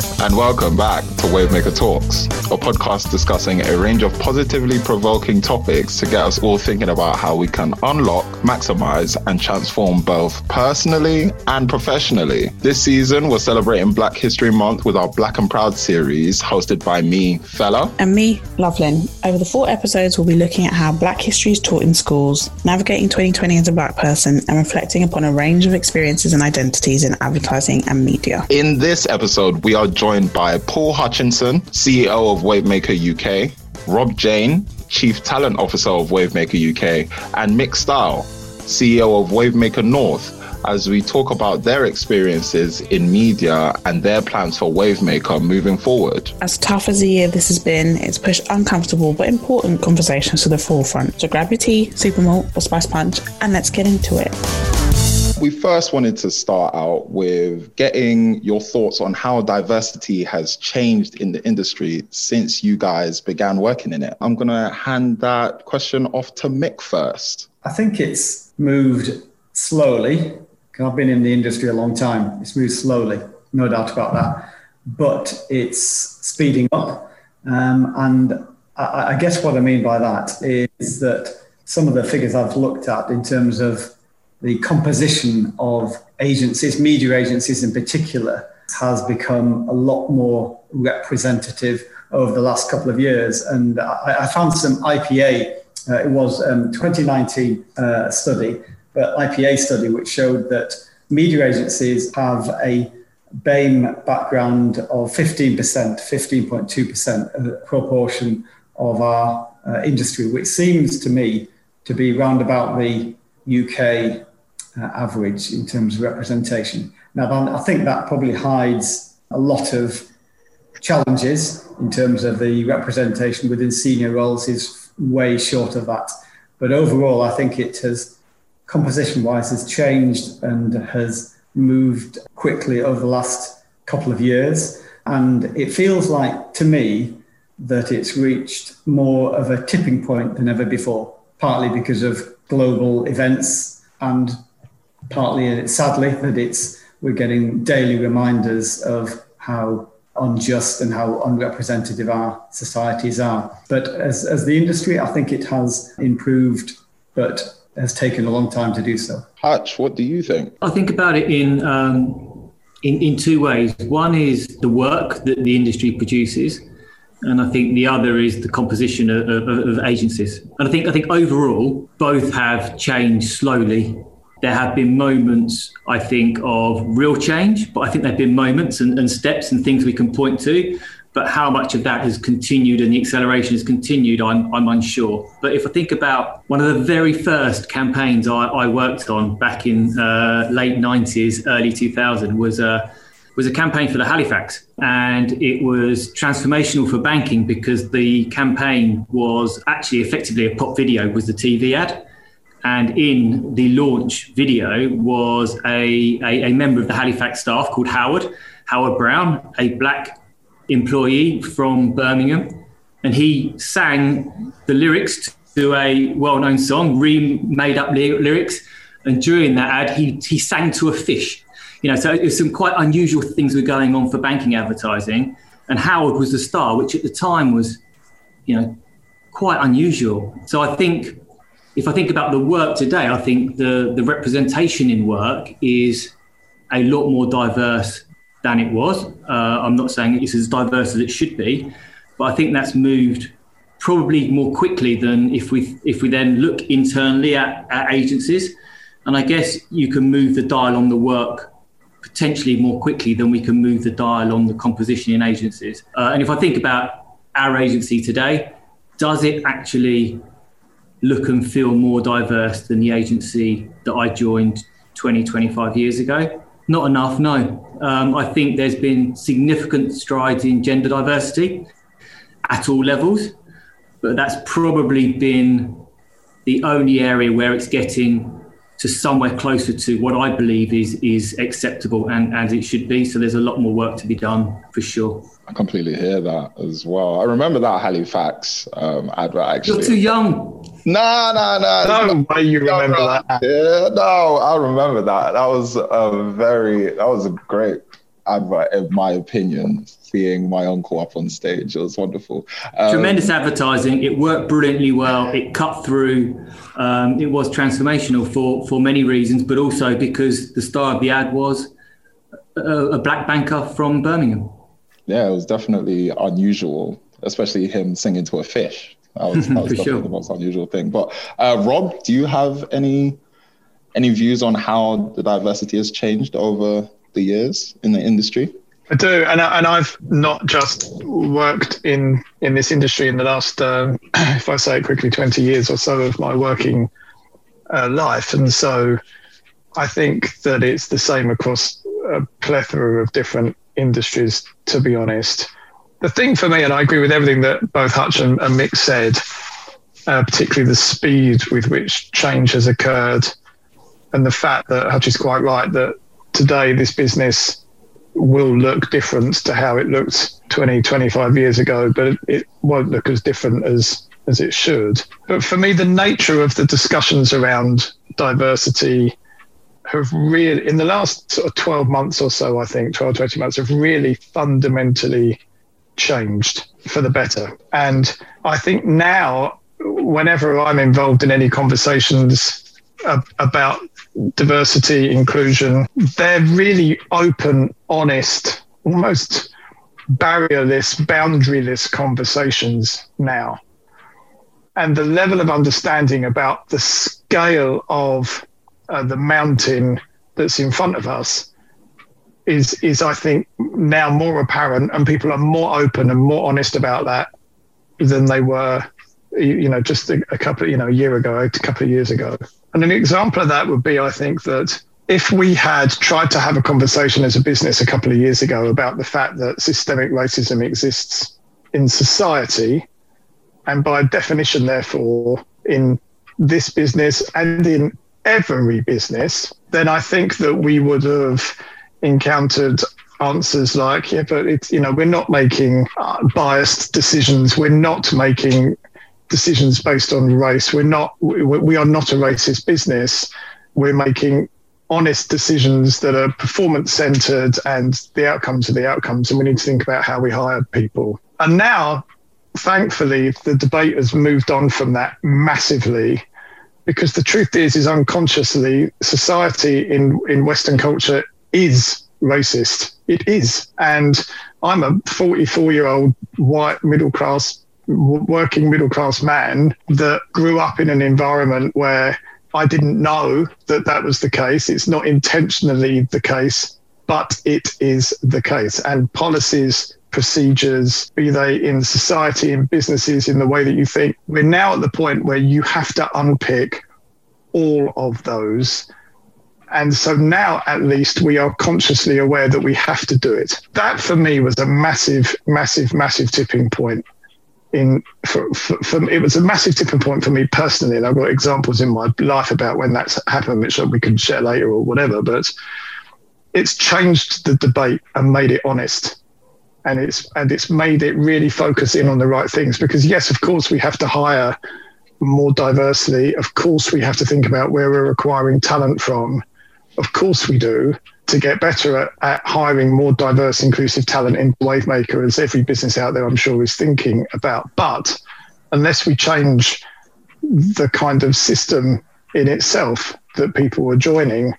thank you and welcome back to Wavemaker Talks, a podcast discussing a range of positively provoking topics to get us all thinking about how we can unlock, maximize, and transform both personally and professionally. This season, we're celebrating Black History Month with our Black and Proud series, hosted by me, Fella. And me, Lovelin. Over the four episodes, we'll be looking at how Black history is taught in schools, navigating 2020 as a Black person, and reflecting upon a range of experiences and identities in advertising and media. In this episode, we are joined by Paul Hutchinson, CEO of Wavemaker UK, Rob Jane, Chief Talent Officer of Wavemaker UK, and Mick Style, CEO of Wavemaker North, as we talk about their experiences in media and their plans for Wavemaker moving forward. As tough as the year this has been, it's pushed uncomfortable but important conversations to the forefront. So grab your tea, super malt, or Spice Punch, and let's get into it. We first wanted to start out with getting your thoughts on how diversity has changed in the industry since you guys began working in it. I'm going to hand that question off to Mick first. I think it's moved slowly. I've been in the industry a long time. It's moved slowly, no doubt about that. But it's speeding up. Um, and I, I guess what I mean by that is that some of the figures I've looked at in terms of the composition of agencies, media agencies in particular, has become a lot more representative over the last couple of years. And I, I found some IPA, uh, it was um, 2019 uh, study, but IPA study, which showed that media agencies have a BAME background of 15%, 15.2% proportion of our uh, industry, which seems to me to be round about the UK uh, average in terms of representation. Now, I think that probably hides a lot of challenges in terms of the representation within senior roles is way short of that. But overall, I think it has, composition wise, has changed and has moved quickly over the last couple of years. And it feels like to me that it's reached more of a tipping point than ever before, partly because of global events and partly, sadly, that it's we're getting daily reminders of how unjust and how unrepresentative our societies are. But as, as the industry, I think it has improved, but has taken a long time to do so. Hutch, what do you think? I think about it in, um, in, in two ways. One is the work that the industry produces. And I think the other is the composition of, of, of agencies. And I think I think overall both have changed slowly there have been moments, I think, of real change, but I think there have been moments and, and, steps and things we can point to. But how much of that has continued and the acceleration has continued, I'm, I'm unsure. But if I think about one of the very first campaigns I, I worked on back in uh, late 90s, early 2000 was a, was a campaign for the Halifax. And it was transformational for banking because the campaign was actually effectively a pop video, was the TV ad and in the launch video was a, a, a, member of the Halifax staff called Howard, Howard Brown, a black employee from Birmingham. And he sang the lyrics to a well known song, remade up lyrics. And during that ad, he, he sang to a fish. You know, so it was some quite unusual things were going on for banking advertising. And Howard was the star, which at the time was, you know, quite unusual. So I think if I think about the work today, I think the, the representation in work is a lot more diverse than it was. Uh, I'm not saying it's as diverse as it should be, but I think that's moved probably more quickly than if we if we then look internally at, at agencies. And I guess you can move the dial on the work potentially more quickly than we can move the dial on the composition in agencies. Uh, and if I think about our agency today, does it actually look and feel more diverse than the agency that I joined 20, 25 years ago? Not enough, no. Um, I think there's been significant strides in gender diversity at all levels, but that's probably been the only area where it's getting to somewhere closer to what I believe is is acceptable and as it should be. So there's a lot more work to be done for sure. I completely hear that as well. I remember that Halifax um, advert actually. You're too young. No, no, no. No, why you remember that? Yeah, no, I remember that. That was a very, that was a great advert, in my opinion, seeing my uncle up on stage. It was wonderful. Um, Tremendous advertising. It worked brilliantly well. It cut through. Um, it was transformational for, for many reasons, but also because the star of the ad was a, a black banker from Birmingham. Yeah, it was definitely unusual, especially him singing to a fish. That was, that was definitely sure. the most unusual thing. But uh, Rob, do you have any any views on how the diversity has changed over the years in the industry? I do, and I, and I've not just worked in in this industry in the last, uh, if I say it quickly, twenty years or so of my working uh, life, and so I think that it's the same across a plethora of different industries. To be honest, the thing for me, and I agree with everything that both Hutch and, and Mick said, uh, particularly the speed with which change has occurred, and the fact that Hutch is quite right that today this business will look different to how it looked 20, 25 years ago, but it won't look as different as as it should. But for me, the nature of the discussions around diversity have really, in the last sort of 12 months or so, I think, 12, 20 months, have really fundamentally changed for the better. And I think now, whenever I'm involved in any conversations about diversity, inclusion. They're really open, honest, almost barrierless, boundaryless conversations now. And the level of understanding about the scale of uh, the mountain that's in front of us is, is, I think, now more apparent, and people are more open and more honest about that than they were, you know, just a, a couple, you know, a year ago, a couple of years ago. And an example of that would be, I think, that if we had tried to have a conversation as a business a couple of years ago about the fact that systemic racism exists in society, and by definition, therefore, in this business and in every business, then I think that we would have encountered answers like, yeah, but it's, you know, we're not making uh, biased decisions. We're not making decisions based on race. We're not. We, are not a racist business. We're making honest decisions that are performance centered and the outcomes are the outcomes and we need to think about how we hire people and now thankfully the debate has moved on from that massively because the truth is is unconsciously society in in western culture is racist it is and i'm a 44 year old white middle class working middle class man that grew up in an environment where I didn't know that that was the case. It's not intentionally the case, but it is the case. And policies, procedures, be they in society, in businesses, in the way that you think, we're now at the point where you have to unpick all of those. And so now, at least, we are consciously aware that we have to do it. That for me was a massive, massive, massive tipping point in for, for, for, it was a massive tipping point for me personally and i've got examples in my life about when that's happened which we can share later or whatever but it's changed the debate and made it honest. And it's and it's made it really focus in on the right things because yes of course we have to hire more diversity of course we have to think about where we're acquiring talent from. Of course we do to get better at, at, hiring more diverse, inclusive talent into Wavemaker, as every business out there, I'm sure, is thinking about. But unless we change the kind of system in itself that people are joining,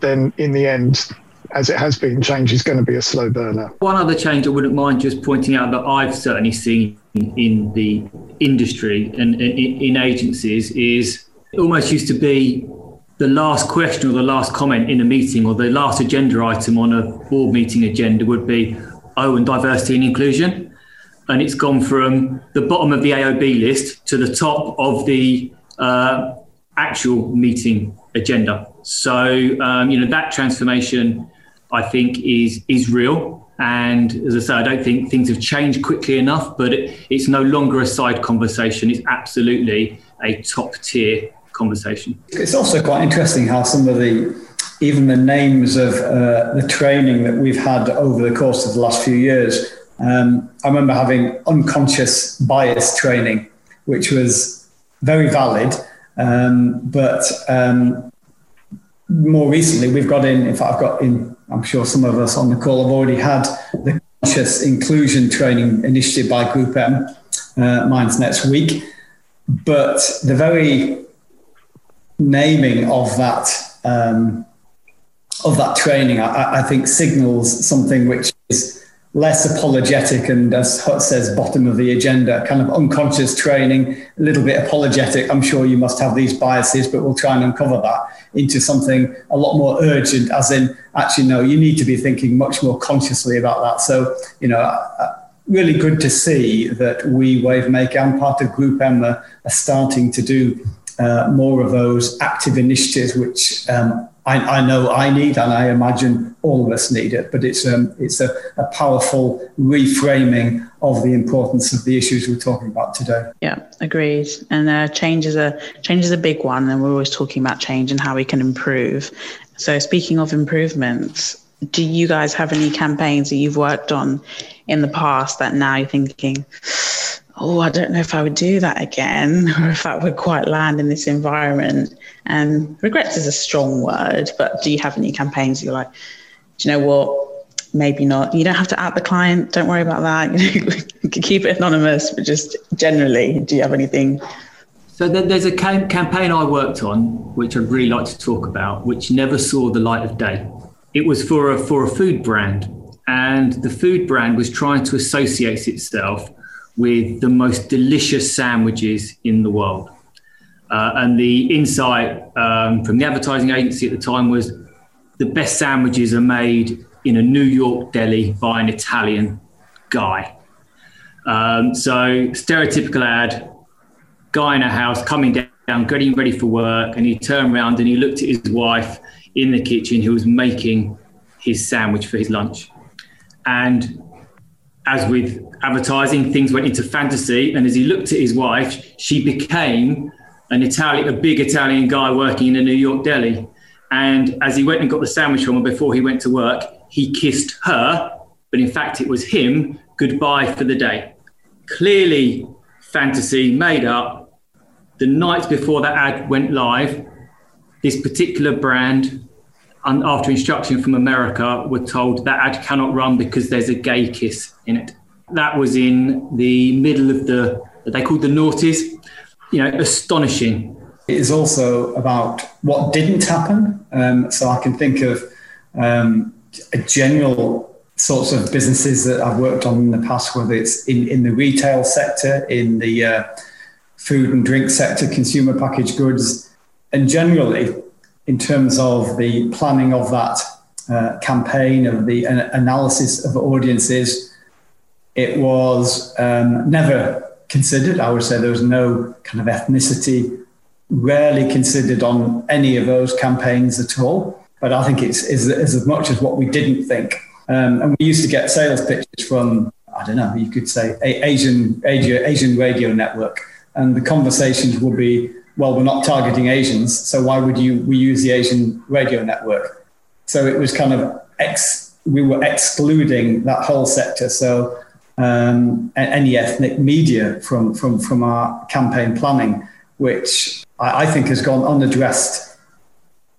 then in the end, as it has been, change is going to be a slow burner. One other change I wouldn't mind just pointing out that I've certainly seen in the industry and in agencies is it almost used to be the last question or the last comment in a meeting or the last agenda item on a board meeting agenda would be, oh, and diversity and inclusion. And it's gone from the bottom of the AOB list to the top of the uh, actual meeting agenda. So, um, you know, that transformation, I think, is is real. And as I say, I don't think things have changed quickly enough, but it, it's no longer a side conversation. It's absolutely a top tier conversation. It's also quite interesting how some of the even the names of uh, the training that we've had over the course of the last few years. Um, I remember having unconscious bias training, which was very valid, um, but um, more recently, we've got in, in fact, I've got in, I'm sure some of us on the call have already had the conscious inclusion training initiative by Group M. Uh, mine's next week. But the very naming of that um, of that training, I, I, think, signals something which is less apologetic and, as Hut says, bottom of the agenda, kind of unconscious training, a little bit apologetic. I'm sure you must have these biases, but we'll try and uncover that into something a lot more urgent, as in, actually, no, you need to be thinking much more consciously about that. So, you know, uh, really good to see that we, Wavemaker, and part of Group M are starting to do uh, more of those active initiatives, which um, I, I, know I need, and I imagine all of us need it. But it's um, it's a, a, powerful reframing of the importance of the issues we're talking about today. Yeah, agreed. And uh, change is a change is a big one, and we're always talking about change and how we can improve. So, speaking of improvements, do you guys have any campaigns that you've worked on in the past that now you're thinking? Oh, I don't know if I would do that again or if I would quite land in this environment. And regrets is a strong word, but do you have any campaigns you're like, do you know what? Maybe not. You don't have to out the client. Don't worry about that. Keep it anonymous, but just generally, do you have anything? So there's a campaign I worked on, which I'd really like to talk about, which never saw the light of day. It was for a for a food brand, and the food brand was trying to associate itself with the most delicious sandwiches in the world. Uh, and the insight um, from the advertising agency at the time was the best sandwiches are made in a New York deli by an Italian guy. Um, so, stereotypical ad guy in a house coming down, getting ready for work, and he turned around and he looked at his wife in the kitchen who was making his sandwich for his lunch. And as with advertising, things went into fantasy. And as he looked at his wife, she became an Italian, a big Italian guy working in a New York deli. And as he went and got the sandwich from her before he went to work, he kissed her, but in fact, it was him goodbye for the day. Clearly, fantasy made up. The night before that ad went live, this particular brand, after instruction from America, were told that ad cannot run because there's a gay kiss in it. That was in the middle of the, they called the noughties. You know, astonishing. It is also about what didn't happen. Um, so I can think of um, general sorts of businesses that I've worked on in the past, whether it's in, in the retail sector, in the uh, food and drink sector, consumer packaged goods, and generally in terms of the planning of that uh, campaign, of the uh, analysis of audiences, it was um, never considered. I would say there was no kind of ethnicity, rarely considered on any of those campaigns at all. But I think it's, it's, it's as much as what we didn't think. Um, and we used to get sales pitches from, I don't know, you could say Asian, Asia, Asian radio network. And the conversations would be, well, we're not targeting Asians, so why would you we use the Asian radio network? So it was kind of ex, we were excluding that whole sector. So um, any ethnic media from, from, from our campaign planning, which I, I think has gone unaddressed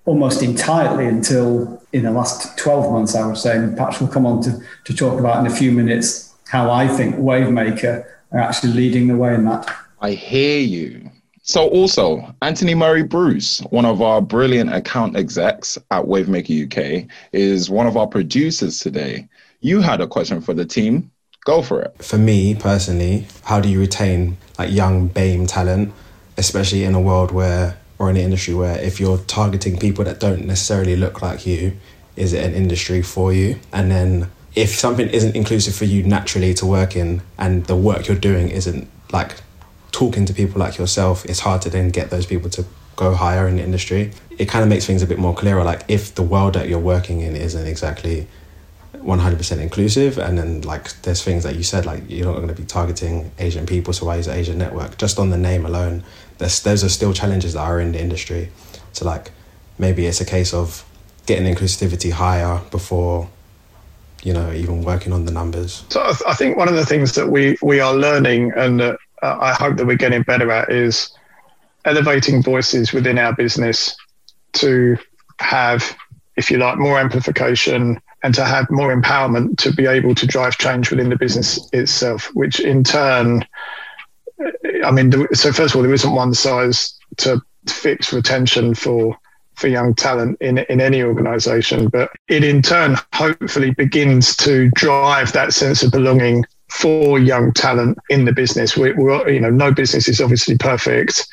almost entirely until in the last 12 months, I would say. And perhaps we'll come on to, to talk about in a few minutes how I think Wavemaker are actually leading the way in that. I hear you. So, also, Anthony Murray Bruce, one of our brilliant account execs at Wavemaker UK, is one of our producers today. You had a question for the team. Go for it. For me personally, how do you retain like young BAME talent, especially in a world where or in an industry where if you're targeting people that don't necessarily look like you, is it an industry for you? And then if something isn't inclusive for you naturally to work in and the work you're doing isn't like talking to people like yourself, it's hard to then get those people to go higher in the industry. It kind of makes things a bit more clearer. Like if the world that you're working in isn't exactly 100% inclusive and then like there's things that you said like you're not going to be targeting asian people so why use asian network? Just on the name alone there's those are still challenges that are in the industry. So like maybe it's a case of getting inclusivity higher before you know even working on the numbers. So i, th- I think one of the things that we we are learning and uh, i hope that we're getting better at is elevating voices within our business to have, if you like, more amplification and to have more empowerment to be able to drive change within the business itself, which in turn, I mean, so first of all, there isn't one size to fix retention for for young talent in in any organization but it in turn hopefully begins to drive that sense of belonging for young talent in the business. We, we're you know no business is obviously perfect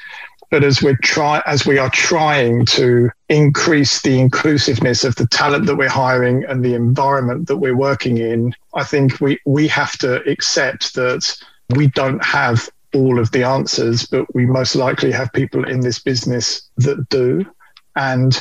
but as we're try as we are trying to increase the inclusiveness of the talent that we're hiring and the environment that we're working in i think we we have to accept that we don't have all of the answers but we most likely have people in this business that do. And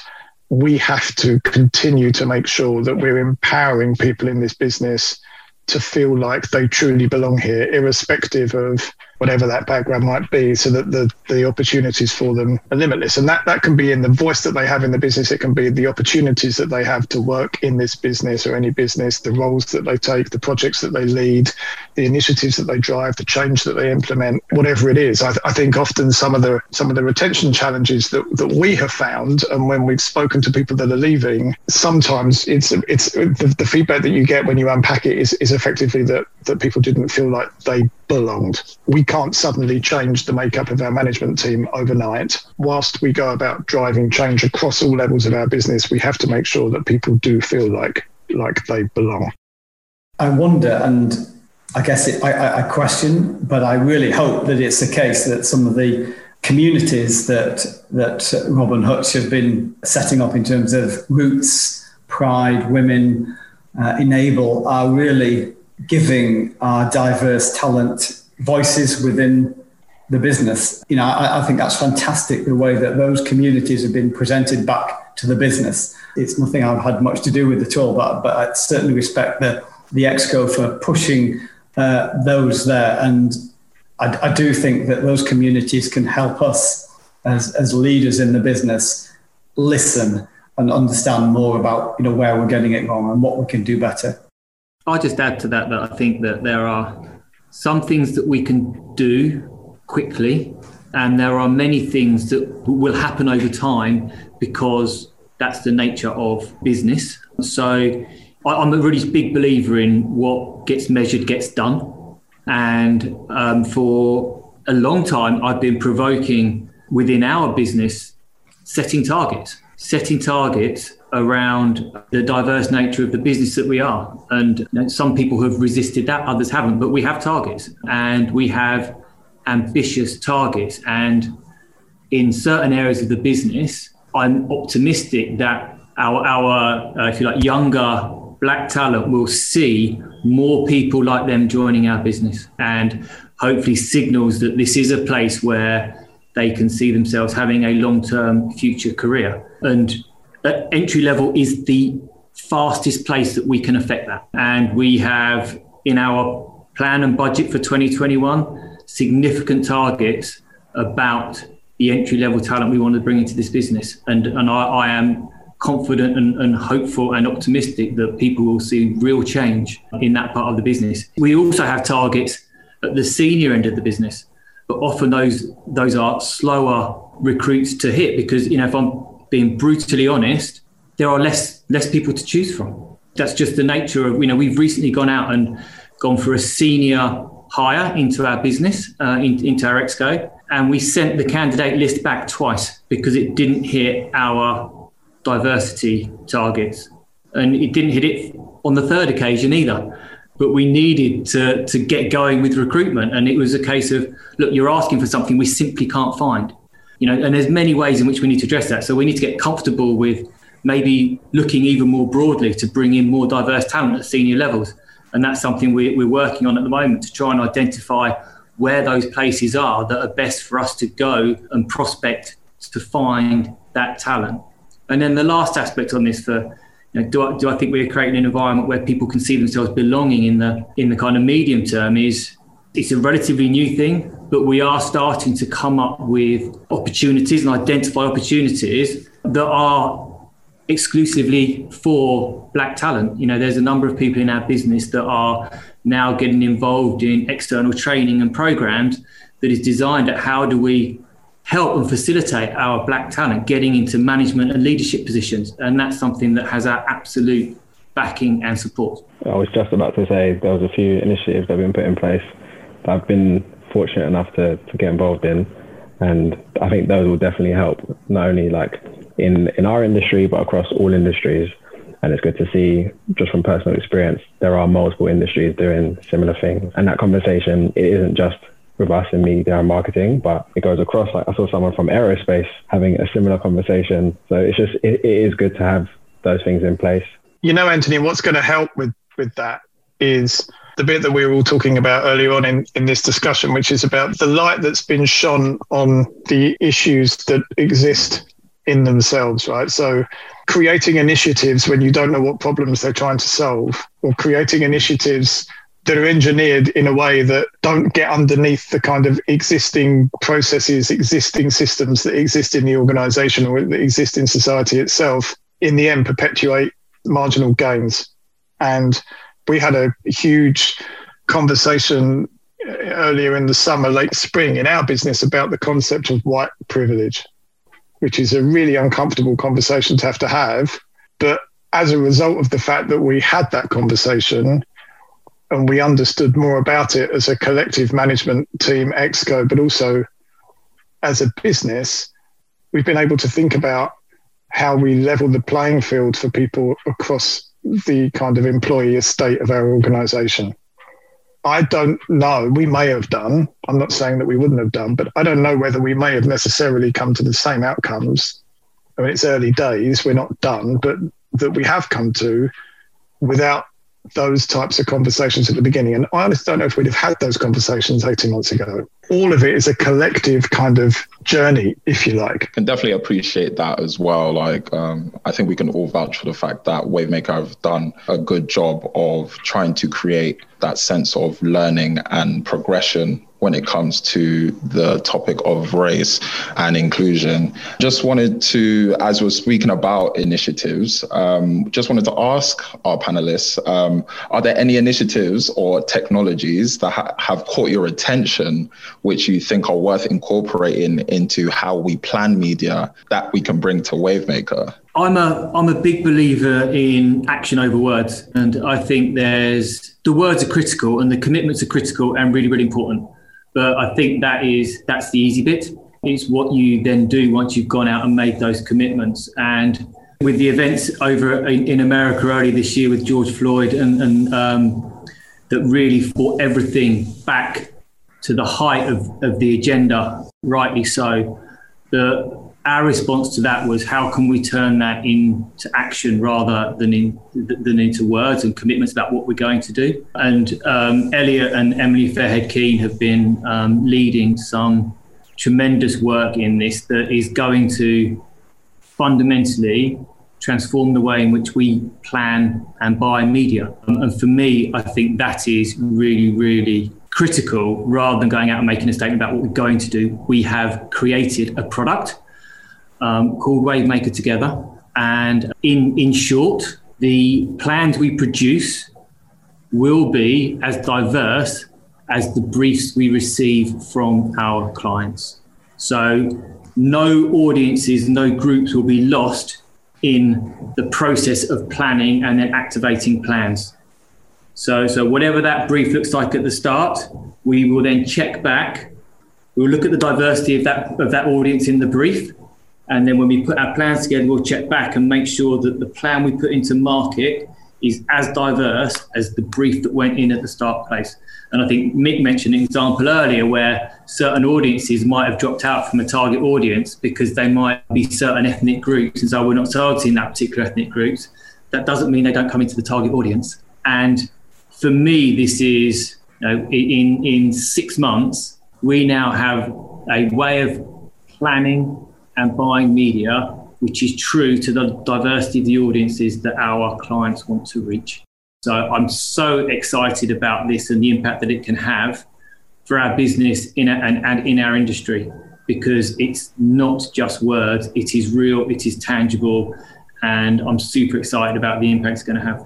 we have to continue to make sure that we're empowering people in this business to feel like they truly belong here, irrespective of whatever that background might be, so that the, the opportunities for them are limitless. And that, that can be in the voice that they have in the business, it can be the opportunities that they have to work in this business or any business, the roles that they take, the projects that they lead, the initiatives that they drive, the change that they implement, whatever it is. I, I think often some of the some of the retention challenges that, that we have found, and when we've spoken to people that are leaving, sometimes it's it's the, the feedback that you get when you unpack it is, is effectively that that people didn't feel like they belonged. We can't suddenly change the makeup of our management team overnight. Whilst we go about driving change across all levels of our business, we have to make sure that people do feel like like they belong. I wonder, and I guess it, I, I question, but I really hope that it's the case that some of the communities that that Robin Hutch have been setting up in terms of roots, pride, women, uh, enable are really giving our diverse talent voices within the business. You know, I, I, think that's fantastic the way that those communities have been presented back to the business. It's nothing I've had much to do with at all, but but I certainly respect the the exco for pushing uh, those there, and I, I do think that those communities can help us as as leaders in the business listen and understand more about you know where we're getting it wrong and what we can do better. I'll just add to that that I think that there are some things that we can do quickly, and there are many things that will happen over time because that's the nature of business. So I'm a really big believer in what gets measured gets done. And um, for a long time, I've been provoking within our business setting targets, setting targets around the diverse nature of the business that we are. And you know, some people have resisted that, others haven't, but we have targets and we have ambitious targets. And in certain areas of the business, I'm optimistic that our, our uh, if you like, younger black talent will see more people like them joining our business and hopefully signals that this is a place where they can see themselves having a long-term future career. And that entry level is the fastest place that we can affect that. And we have in our plan and budget for 2021 significant targets about the entry level talent we want to bring into this business. And, and I, I am confident and, and, hopeful and optimistic that people will see real change in that part of the business. We also have targets at the senior end of the business, but often those those are slower recruits to hit because you know if I'm being brutally honest, there are less less people to choose from. That's just the nature of you know we've recently gone out and gone for a senior hire into our business uh, in, into our exco, and we sent the candidate list back twice because it didn't hit our diversity targets, and it didn't hit it on the third occasion either. But we needed to to get going with recruitment, and it was a case of look, you're asking for something we simply can't find you know, and there's many ways in which we need to address that. So we need to get comfortable with maybe looking even more broadly to bring in more diverse talent at senior levels. And that's something we, we're working on at the moment to try and identify where those places are that are best for us to go and prospect to find that talent. And then the last aspect on this for you know, do, I, do I think we're creating an environment where people can see themselves belonging in the in the kind of medium term is it's a relatively new thing, but we are starting to come up with opportunities and identify opportunities that are exclusively for black talent. You know, there's a number of people in our business that are now getting involved in external training and programs that is designed at how do we help and facilitate our black talent getting into management and leadership positions. And that's something that has our absolute backing and support. I was just about to say there was a few initiatives that have been put in place that I've been fortunate enough to, to get involved in. And I think those will definitely help, not only like in, in our industry, but across all industries. And it's good to see, just from personal experience, there are multiple industries doing similar things. And that conversation, it isn't just with us in media and marketing, but it goes across. Like I saw someone from aerospace having a similar conversation. So it's just, it, it is good to have those things in place. You know, Anthony, what's going to help with, with that is the bit that we were all talking about earlier on in, in this discussion, which is about the light that's been shone on the issues that exist in themselves, right? So creating initiatives when you don't know what problems they're trying to solve, or creating initiatives that are engineered in a way that don't get underneath the kind of existing processes, existing systems that exist in the organization or that exist in society itself, in the end perpetuate marginal gains. And we had a huge conversation earlier in the summer, late spring, in our business about the concept of white privilege which is a really uncomfortable conversation to have to have. But as a result of the fact that we had that conversation and we understood more about it as a collective management team, Exco, but also as a business, we've been able to think about how we level the playing field for people across the kind of employee estate of our organization. I don't know. We may have done. I'm not saying that we wouldn't have done, but I don't know whether we may have necessarily come to the same outcomes. I mean, it's early days. We're not done, but that we have come to without those types of conversations at the beginning. And I honestly don't know if we'd have had those conversations 18 months ago. All of it is a collective kind of journey, if you like. Can definitely appreciate that as well. Like, um, I think we can all vouch for the fact that Wavemaker have done a good job of trying to create that sense of learning and progression when it comes to the topic of race and inclusion. Just wanted to, as we're speaking about initiatives, um, just wanted to ask our panelists um, are there any initiatives or technologies that ha- have caught your attention which you think are worth incorporating into how we plan media that we can bring to Wavemaker? I'm a I'm a big believer in action over words, and I think there's the words are critical and the commitments are critical and really really important. But I think that is that's the easy bit. It's what you then do once you've gone out and made those commitments. And with the events over in, in America early this year with George Floyd and, and um, that really brought everything back to the height of, of the agenda, rightly so. The our response to that was how can we turn that into action rather than in, than into words and commitments about what we're going to do. And um, Elliot and Emily Fairhead Keane have been um, leading some tremendous work in this that is going to fundamentally transform the way in which we plan and buy media. and for me, I think that is really, really critical rather than going out and making a statement about what we're going to do. We have created a product um, called Wavemaker Together. And in, in short, the plans we produce will be as diverse as the briefs we receive from our clients. So, no audiences, no groups will be lost in the process of planning and then activating plans. So, so whatever that brief looks like at the start, we will then check back. We'll look at the diversity of that of that audience in the brief, and then when we put our plans together, we'll check back and make sure that the plan we put into market is as diverse as the brief that went in at the start place. And I think Mick mentioned an example earlier where certain audiences might have dropped out from a target audience because they might be certain ethnic groups. And so we're not targeting that particular ethnic groups. That doesn't mean they don't come into the target audience. And for me, this is, you know, in, in six months, we now have a way of planning and buying media which is true to the diversity of the audiences that our clients want to reach. So I'm so excited about this and the impact that it can have for our business in a, and, and in our industry because it's not just words, it is real, it is tangible, and I'm super excited about the impact it's going to have.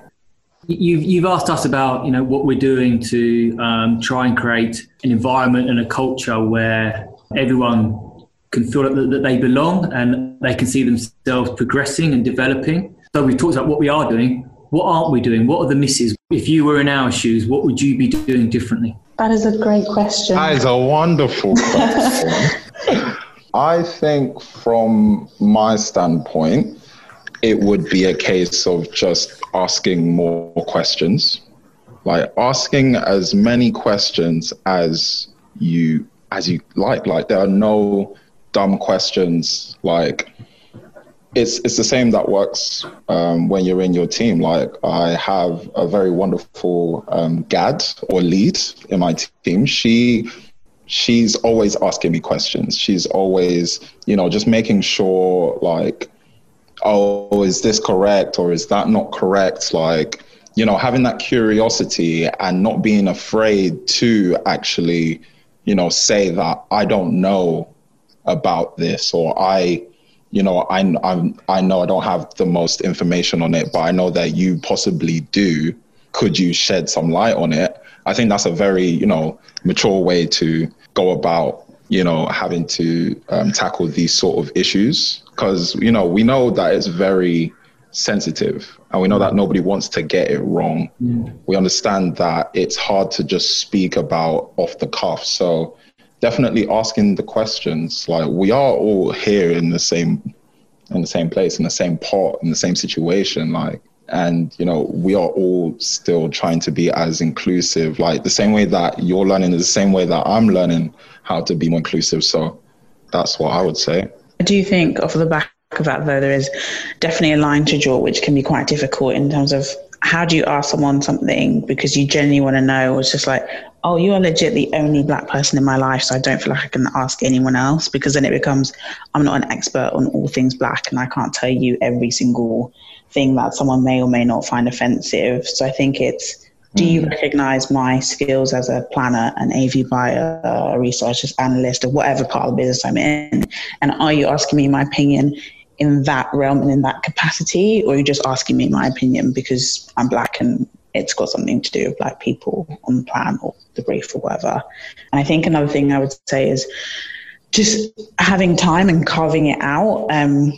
You've, you've asked us about you know what we're doing to um, try and create an environment and a culture where everyone can feel that, that they belong and they can see themselves progressing and developing. So we've talked about what we are doing. What aren't we doing? What are the misses? If you were in our shoes, what would you be doing differently? That is a great question. That is a wonderful question. I think from my standpoint, it would be a case of just asking more questions. Like asking as many questions as you as you like. Like there are no dumb questions. Like it's it's the same that works um, when you're in your team. Like I have a very wonderful um, GAD or lead in my team. She she's always asking me questions. She's always you know just making sure like oh is this correct or is that not correct like you know having that curiosity and not being afraid to actually you know say that I don't know about this or I you know, I, I'm, I know I don't have the most information on it, but I know that you possibly do. Could you shed some light on it? I think that's a very, you know, mature way to go about, you know, having to um, tackle these sort of issues. Because, you know, we know that it's very sensitive and we know that nobody wants to get it wrong. Mm. We understand that it's hard to just speak about off the cuff. So, definitely asking the questions. Like we are all here in the same in the same place, in the same pot, in the same situation. Like and you know we are all still trying to be as inclusive like the same way that you're learning the same way that i'm learning how to be more inclusive so that's what i would say i do think off the back of that though there is definitely a line to draw which can be quite difficult in terms of how do you ask someone something because you genuinely want to know? It's just like, oh, you are legit the only black person in my life, so I don't feel like I can ask anyone else because then it becomes, I'm not an expert on all things black and I can't tell you every single thing that someone may or may not find offensive. So I think it's, do you mm. recognize my skills as a planner, an AV buyer, a research analyst, or whatever part of the business I'm in? And are you asking me my opinion in that realm and in that capacity, or are you just asking me my opinion because I'm black and it's got something to do with black people on the plan or the brief or whatever? And I think another thing I would say is just having time and carving it out. Um,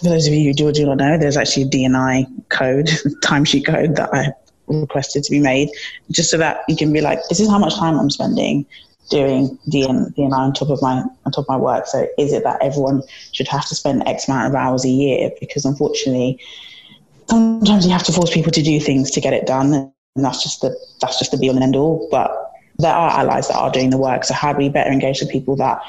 for those of you who do or do not know, there's actually a DNI code, timesheet code that I requested to be made, just so that you can be like, this is how much time I'm spending doing DN, DNI on top of my on top of my work. So is it that everyone should have to spend X amount of hours a year? Because unfortunately, sometimes you have to force people to do things to get it done, and that's just the that's just the be all and end all. But there are allies that are doing the work. So how do we better engage the people that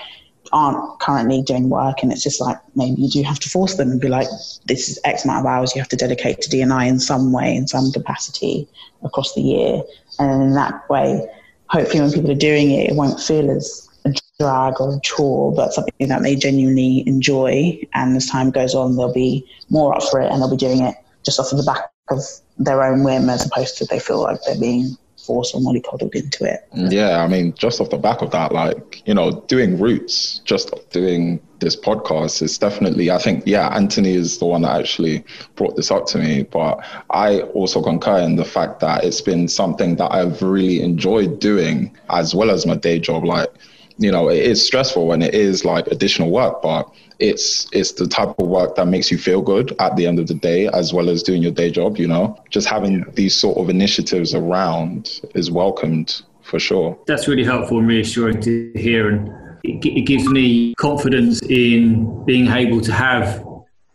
aren't currently doing work? And it's just like maybe you do have to force them and be like, this is X amount of hours you have to dedicate to DNI in some way, in some capacity across the year, and in that way hopefully when people are doing it, it won't feel as a drag or a chore, but something that they genuinely enjoy. And as time goes on, they'll be more up for it and they'll be doing it just off of the back of their own whim as opposed to they feel like they're being forced or mollycoddled into it. Yeah, I mean, just off the back of that, like, you know, doing roots, just doing this podcast is definitely, I think, yeah, Anthony is the one that actually brought this up to me. But I also concur in the fact that it's been something that I've really enjoyed doing as well as my day job. Like, you know, it is stressful and it is like additional work, but it's it's the type of work that makes you feel good at the end of the day as well as doing your day job you know? Just having these sort of initiatives around is welcomed for sure. That's really helpful and reassuring to hear and it, it gives me confidence in being able to have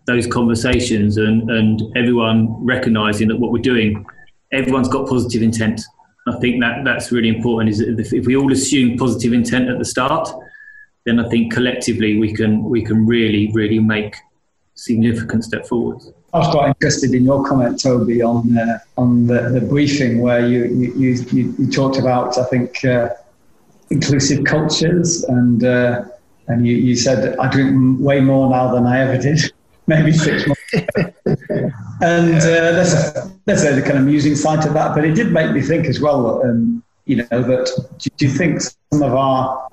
those conversations and and everyone recognizing that what we're doing everyone's got positive intent I think that that's really important. Is if we all assume positive intent at the start, then I think collectively we can we can really really make significant step forwards. I was quite interested in your comment, Toby, on uh, on the, the briefing where you you, you, you talked about I think uh, inclusive cultures and uh, and you, you said I drink way more now than I ever did, maybe six months. and uh, a a kind of amusing side to that, but it did make me think as well. Um, you know that do you think some of our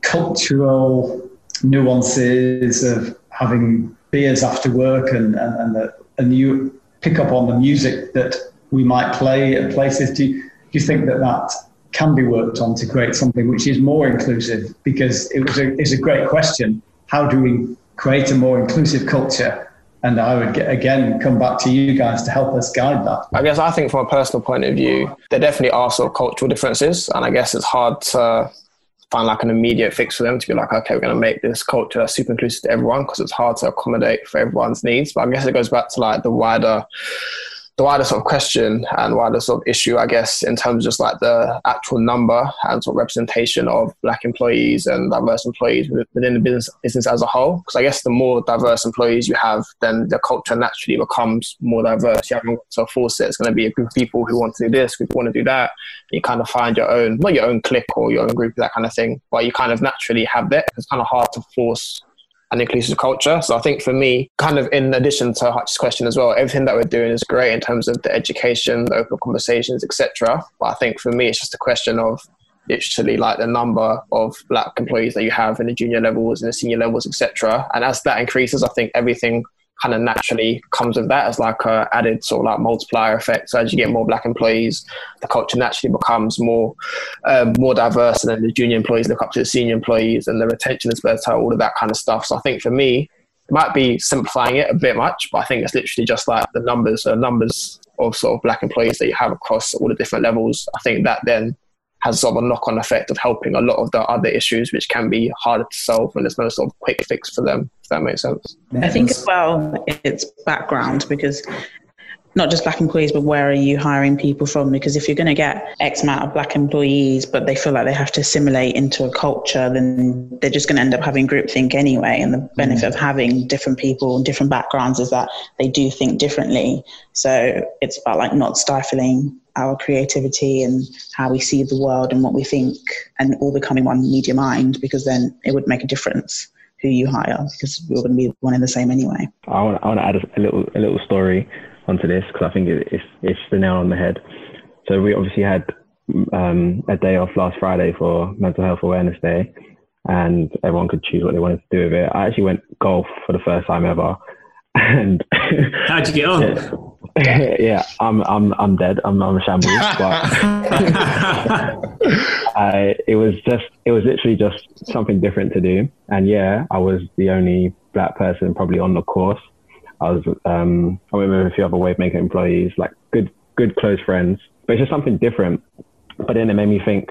cultural nuances of having beers after work and, and, and, the, and you pick up on the music that we might play at places. Do you, do you think that that can be worked on to create something which is more inclusive? Because it was a, it's a great question. how do we create a more inclusive culture? And I would again come back to you guys to help us guide that. I guess I think from a personal point of view, there definitely are sort of cultural differences, and I guess it's hard to find like an immediate fix for them to be like, okay, we're going to make this culture super inclusive to everyone because it's hard to accommodate for everyone's needs. But I guess it goes back to like the wider the wider sort of question and wider sort of issue, I guess, in terms of just like the actual number and sort of representation of black employees and diverse employees within the business business as a whole. Because I guess the more diverse employees you have, then the culture naturally becomes more diverse. You have to force it. It's going to be a group of people who want to do this, who want to do that. You kind of find your own, not your own clique or your own group, that kind of thing, but you kind of naturally have that. It's kind of hard to force and inclusive culture. So I think for me, kind of in addition to Hutch's question as well, everything that we're doing is great in terms of the education, the open conversations, etc. But I think for me, it's just a question of literally like the number of black employees that you have in the junior levels and the senior levels, etc. And as that increases, I think everything kind of naturally comes with that as like a added sort of like multiplier effect. So as you get more black employees, the culture naturally becomes more um, more diverse, and then the junior employees look up to the senior employees, and the retention is better, all of that kind of stuff. So I think for me, it might be simplifying it a bit much, but I think it's literally just like the numbers, uh, numbers of sort of black employees that you have across all the different levels. I think that then has sort of a knock on effect of helping a lot of the other issues which can be harder to solve when there's no sort of quick fix for them, if that makes sense. I think as well it's background because not just black employees, but where are you hiring people from? Because if you're going to get X amount of black employees, but they feel like they have to assimilate into a culture, then they're just going to end up having groupthink anyway. And the benefit mm. of having different people and different backgrounds is that they do think differently. So it's about like not stifling our creativity and how we see the world and what we think and all becoming one media mind because then it would make a difference who you hire because we're going to be one in the same anyway. I want, I want to add a, a little a little story onto this because I think it's it's the nail on the head. So we obviously had um, a day off last Friday for Mental Health Awareness Day, and everyone could choose what they wanted to do with it. I actually went golf for the first time ever, and how'd you get on? yeah, I'm I'm I'm dead. I'm I'm a shambles. But I, it was just it was literally just something different to do. And yeah, I was the only black person probably on the course. I was um, I went with a few other wave Wavemaker employees, like good good close friends. But it's just something different. But then it made me think,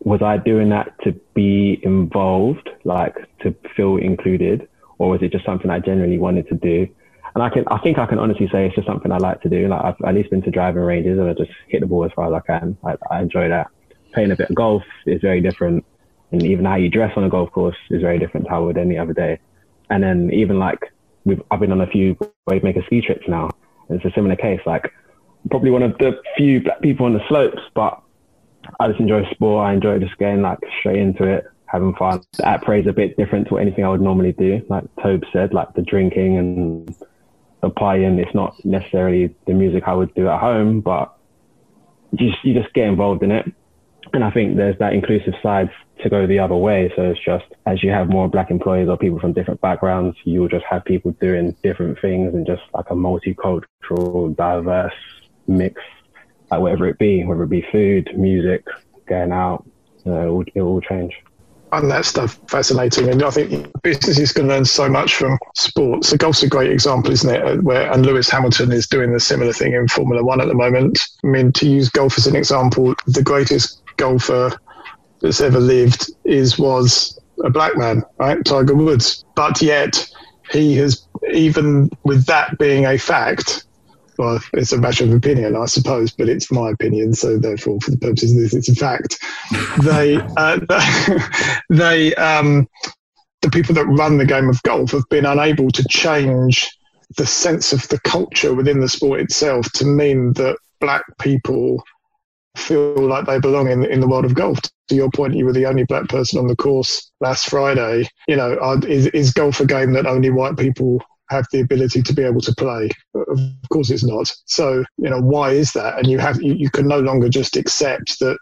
was I doing that to be involved, like to feel included, or was it just something I genuinely wanted to do? And I can, I think I can honestly say it's just something I like to do. Like I've at least been to driving ranges and I just hit the ball as far as I can. I, I enjoy that. Playing a bit of golf is very different. And even how you dress on a golf course is very different to how I would any other day. And then even like we've, I've been on a few Wavemaker ski trips now. It's a similar case. Like probably one of the few black people on the slopes, but I just enjoy sport. I enjoy just getting like straight into it, having fun. The après a bit different to anything I would normally do. Like Tobe said, like the drinking and partying. It's not necessarily the music I would do at home, but you just, you just get involved in it. And I think there's that inclusive side to go the other way. So it's just as you have more black employees or people from different backgrounds, you'll just have people doing different things and just like a multicultural, diverse mix, like whatever it be, whether it be food, music, going out, know, it will, it will change find that stuff fascinating. And I think businesses can learn so much from sports. So golf's a great example, isn't it? Uh, where and Lewis Hamilton is doing the similar thing in Formula One at the moment. I mean, to use golf as an example, the greatest golfer that's ever lived is was a black man, right? Tiger Woods. But yet he has even with that being a fact, well, it's a matter of opinion, I suppose, but it's my opinion. So therefore, for the purposes of this, it's a fact. they, uh, they, um, the people that run the game of golf have been unable to change the sense of the culture within the sport itself to mean that black people feel like they belong in in the world of golf. To your point, you were the only black person on the course last Friday. You know, is, is golf a game that only white people have the ability to be able to play. Of course, it's not. So, you know, why is that? And you have you, you can no longer just accept that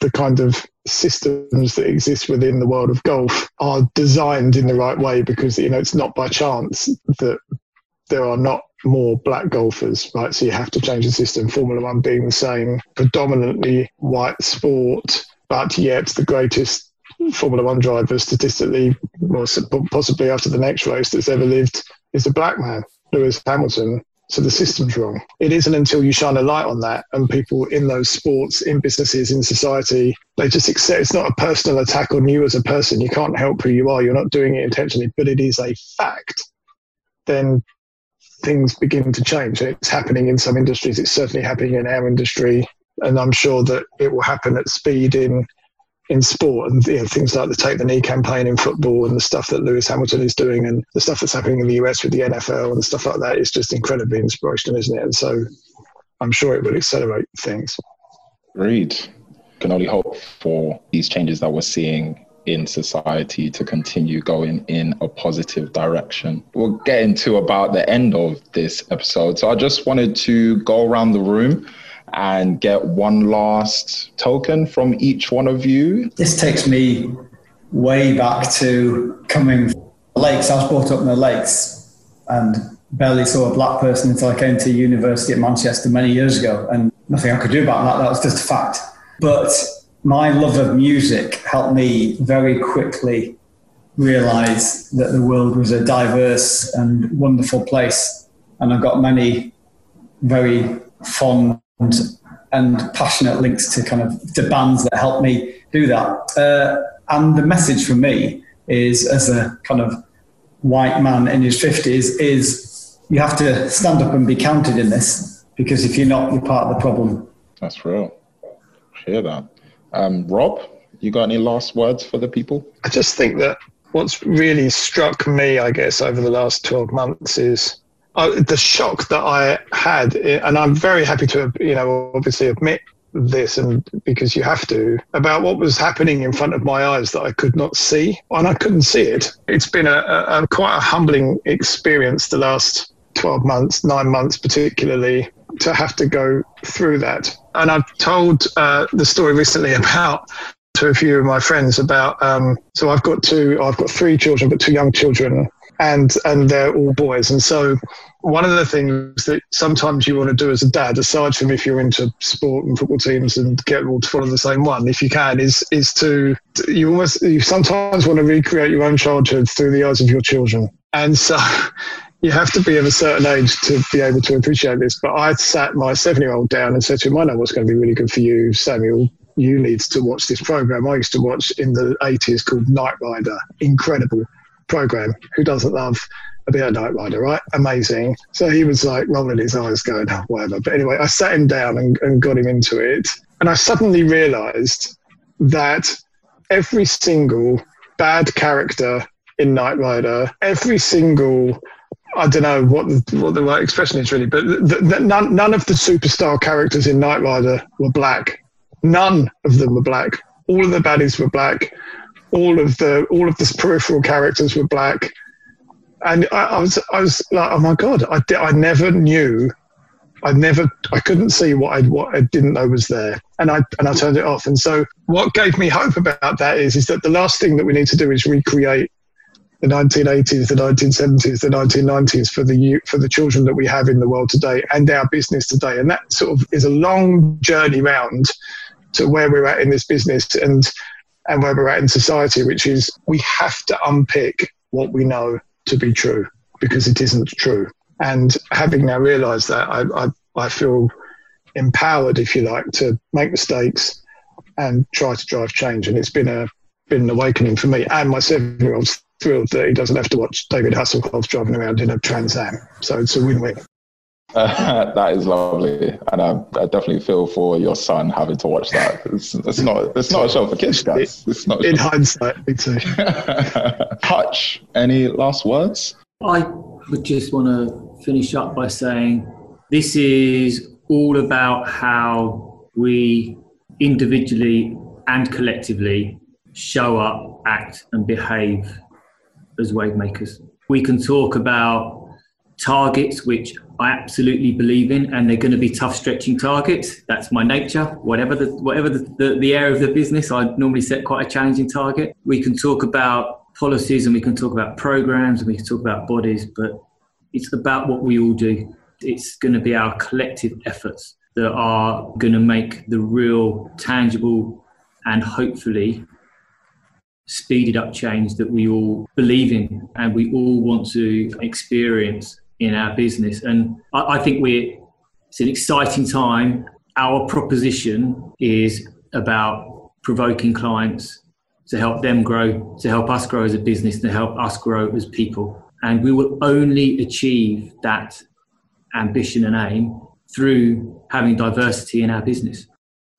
the kind of systems that exist within the world of golf are designed in the right way because you know it's not by chance that there are not more black golfers, right? So you have to change the system. Formula One being the same, predominantly white sport, but yet the greatest Formula One driver statistically, or possibly after the next race that's ever lived, is a black man, Lewis Hamilton. So the system's wrong. It isn't until you shine a light on that and people in those sports, in businesses, in society, they just accept it's not a personal attack on you as a person. You can't help who you are. You're not doing it intentionally, but it is a fact. Then things begin to change. It's happening in some industries. It's certainly happening in our industry, and I'm sure that it will happen at speed in in sport and you know, things like the Take the Knee campaign in football and the stuff that Lewis Hamilton is doing and the stuff that's happening in the US with the NFL and stuff like that is just incredibly inspirational, isn't it? And so I'm sure it will accelerate things. Agreed. Can only hope for these changes that we're seeing in society to continue going in a positive direction. We're getting to about the end of this episode. So I just wanted to go around the room and get one last token from each one of you. This takes me way back to coming from the lakes. I was brought up in the lakes and barely saw a black person until I came to university at Manchester many years ago, and nothing I could do about that. That was just a fact. But my love of music helped me very quickly realize that the world was a diverse and wonderful place. And I've got many very fond and passionate links to kind of to bands that help me do that. Uh, and the message for me is, as a kind of white man in his fifties, is you have to stand up and be counted in this because if you're not, you're part of the problem. That's real. I Hear that, um, Rob. You got any last words for the people? I just think that what's really struck me, I guess, over the last twelve months is uh, the shock that I had, and I'm very happy to, you know, obviously admit this and because you have to about what was happening in front of my eyes that I could not see and I couldn't see it. It's been a, a, a quite a humbling experience the last 12 months, nine months particularly, to have to go through that. And I've told uh, the story recently about to a few of my friends about. Um, so I've got two, I've got three children, but two young children, and and they're all boys. And so one of the things that sometimes you want to do as a dad, aside from if you're into sport and football teams and get all to follow the same one, if you can, is is to you almost you sometimes want to recreate your own childhood through the eyes of your children. And so you have to be of a certain age to be able to appreciate this. But I sat my seven year old down and said to him, I know what's going to be really good for you, Samuel. You need to watch this program I used to watch in the 80s called Knight Rider. Incredible program. Who doesn't love a bit of Knight Rider, right? Amazing. So he was like rolling his eyes, going, oh, whatever. But anyway, I sat him down and, and got him into it. And I suddenly realized that every single bad character in Knight Rider, every single I don't know what the, what the right expression is really, but the, the, none, none of the superstar characters in Knight Rider were black. None of them were black. All of the baddies were black all of the all of the peripheral characters were black, and I, I was I was like, oh my god, I I never knew. I never, I couldn't see what I what I didn't know was there, and I and I turned it off. And so, what gave me hope about that is is that the last thing that we need to do is recreate the 1980s, the 1970s, the 1990s for the for the children that we have in the world today and our business today. And that sort of is a long journey round to where we're at in this business. And and where we're at in society, which is we have to unpick what we know to be true because it isn't true. And having now realised that, I, I, I feel empowered, if you like, to make mistakes and try to drive change. And it's been a been an awakening for me and my seven year old's thrilled that he doesn't have to watch David Hasselhoff driving around in a Trans Am. So it's a win win. Uh, that is lovely, and I, I, definitely feel for your son having to watch that. It's, it's not it's not a show for kids, guys. It's not. In hindsight, me too. Hutch, any last words? I would just want to finish up by saying this is all about how we individually and collectively show up, act, and behave as wave makers. We can talk about targets which I absolutely believe in, and they're going to be tough stretching targets. That's my nature. Whatever the whatever the, the, the, area of the business, I normally set quite a challenging target. We can talk about policies and we can talk about programs and we can talk about bodies, but it's about what we all do. It's going to be our collective efforts that are going to make the real tangible and hopefully speeded up change that we all believe in and we all want to experience in our business. And I, I think we're it's an exciting time. Our proposition is about provoking clients to help them grow, to help us grow as a business, to help us grow as people. And we will only achieve that ambition and aim through having diversity in our business.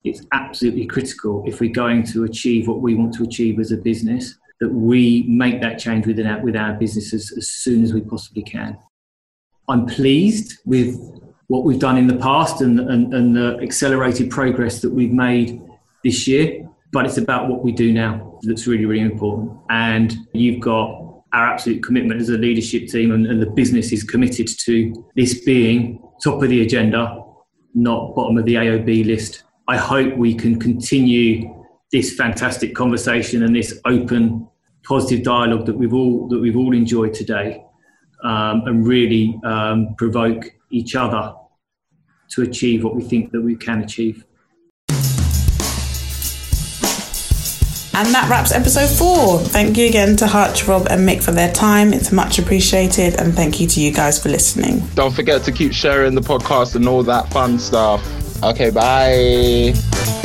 It's absolutely critical if we're going to achieve what we want to achieve as a business that we make that change within our, with our businesses as soon as we possibly can. I'm pleased with what we've done in the past and, and, and the accelerated progress that we've made this year. But it's about what we do now that's really, really important. And you've got our absolute commitment as a leadership team, and, and the business is committed to this being top of the agenda, not bottom of the AOB list. I hope we can continue this fantastic conversation and this open, positive dialogue that we've all that we've all enjoyed today, um, and really um, provoke each other to achieve what we think that we can achieve. And that wraps episode four. Thank you again to Hutch, Rob, and Mick for their time. It's much appreciated. And thank you to you guys for listening. Don't forget to keep sharing the podcast and all that fun stuff. Okay, bye.